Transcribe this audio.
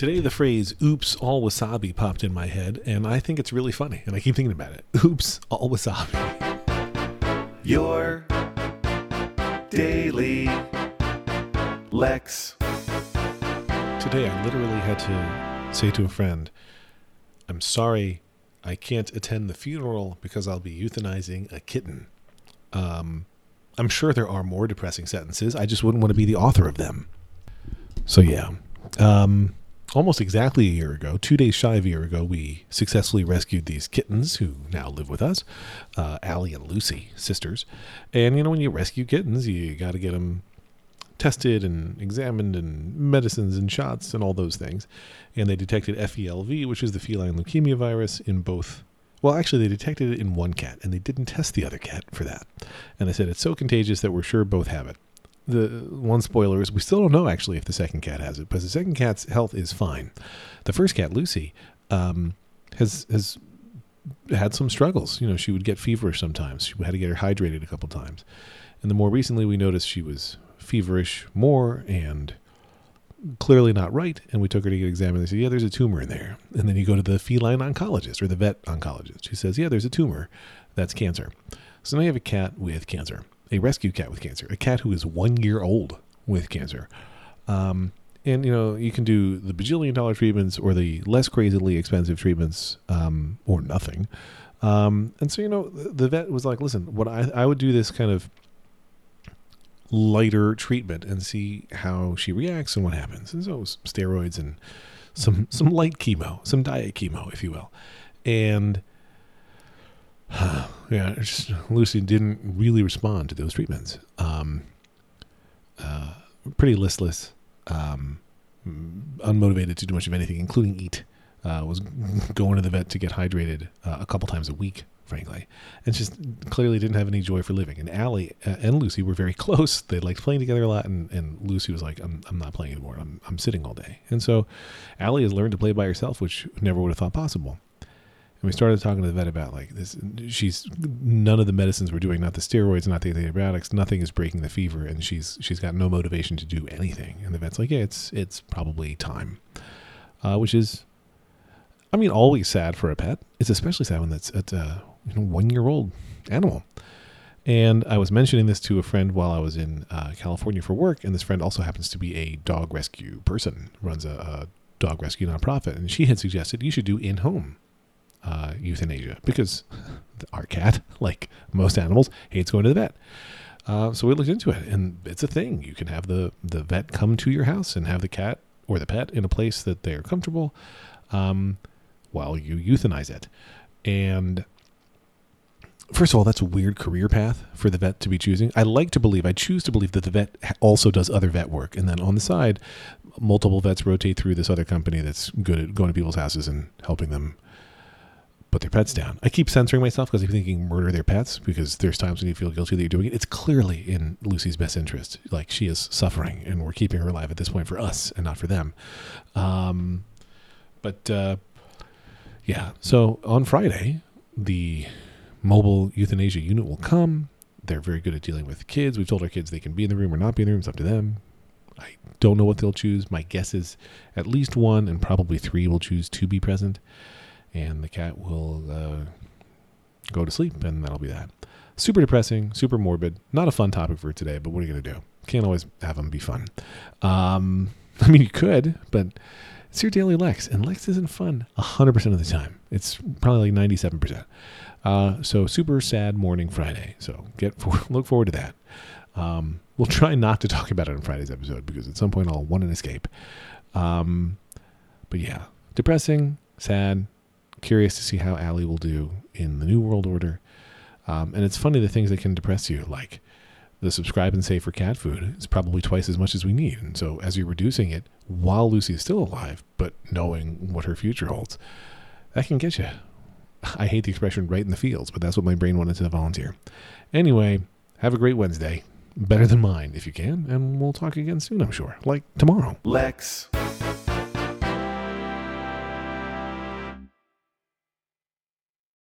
Today, the phrase oops, all wasabi popped in my head, and I think it's really funny, and I keep thinking about it. Oops, all wasabi. Your daily Lex. Today, I literally had to say to a friend, I'm sorry I can't attend the funeral because I'll be euthanizing a kitten. Um, I'm sure there are more depressing sentences. I just wouldn't want to be the author of them. So, yeah. Um, almost exactly a year ago, two days shy of a year ago, we successfully rescued these kittens who now live with us, uh, Allie and Lucy, sisters. And you know, when you rescue kittens, you got to get them tested and examined, and medicines and shots and all those things. And they detected FELV, which is the feline leukemia virus, in both. Well, actually, they detected it in one cat, and they didn't test the other cat for that. And they said it's so contagious that we're sure both have it the one spoiler is we still don't know actually if the second cat has it, but the second cat's health is fine. The first cat, Lucy, um, has has had some struggles. You know, she would get feverish sometimes. She had to get her hydrated a couple times, and the more recently we noticed she was feverish more and clearly not right. And we took her to get examined. They said, "Yeah, there's a tumor in there." And then you go to the feline oncologist or the vet oncologist. She says, "Yeah, there's a tumor. That's cancer." So now you have a cat with cancer a rescue cat with cancer, a cat who is one year old with cancer. Um, and you know you can do the bajillion dollar treatments or the less crazily expensive treatments um, or nothing. Um, and so you know the vet was like, "Listen, what I I would do this kind of lighter treatment and see how she reacts and what happens." And so it was steroids and some some light chemo, some diet chemo, if you will, and yeah, just, Lucy didn't really respond to those treatments. Um, uh, pretty listless, um, unmotivated to do much of anything, including eat. Uh, was going to the vet to get hydrated uh, a couple times a week, frankly, and just clearly didn't have any joy for living. And Allie uh, and Lucy were very close. They liked playing together a lot, and, and Lucy was like, "I'm I'm not playing anymore. I'm I'm sitting all day." And so, Allie has learned to play by herself, which never would have thought possible. And we started talking to the vet about like this. She's none of the medicines we're doing, not the steroids, not the antibiotics, nothing is breaking the fever, and she's she's got no motivation to do anything. And the vet's like, yeah, it's it's probably time, uh, which is, I mean, always sad for a pet. It's especially sad when that's at a you know, one year old animal. And I was mentioning this to a friend while I was in uh, California for work, and this friend also happens to be a dog rescue person, runs a, a dog rescue nonprofit, and she had suggested you should do in home uh, euthanasia because our cat, like most animals, hates going to the vet. Uh, so we looked into it, and it's a thing. You can have the the vet come to your house and have the cat or the pet in a place that they are comfortable, um, while you euthanize it. And first of all, that's a weird career path for the vet to be choosing. I like to believe, I choose to believe that the vet also does other vet work, and then on the side, multiple vets rotate through this other company that's good at going to people's houses and helping them put their pets down. I keep censoring myself because I'm thinking murder their pets because there's times when you feel guilty that you're doing it. It's clearly in Lucy's best interest. Like she is suffering and we're keeping her alive at this point for us and not for them. Um, but uh, yeah, so on Friday, the mobile euthanasia unit will come. They're very good at dealing with kids. We've told our kids they can be in the room or not be in the room. It's up to them. I don't know what they'll choose. My guess is at least one and probably three will choose to be present and the cat will uh, go to sleep, and that'll be that. Super depressing, super morbid. Not a fun topic for today, but what are you going to do? Can't always have them be fun. Um, I mean, you could, but it's your daily Lex, and Lex isn't fun 100% of the time. It's probably like 97%. Uh, so super sad morning Friday. So get for, look forward to that. Um, we'll try not to talk about it on Friday's episode because at some point I'll want an escape. Um, but yeah, depressing, sad, curious to see how Allie will do in the New World Order. Um, and it's funny the things that can depress you, like the subscribe and save for cat food is probably twice as much as we need. And so as you're reducing it while Lucy is still alive, but knowing what her future holds, that can get you. I hate the expression right in the fields, but that's what my brain wanted to volunteer. Anyway, have a great Wednesday. Better than mine if you can, and we'll talk again soon, I'm sure. Like tomorrow. Lex.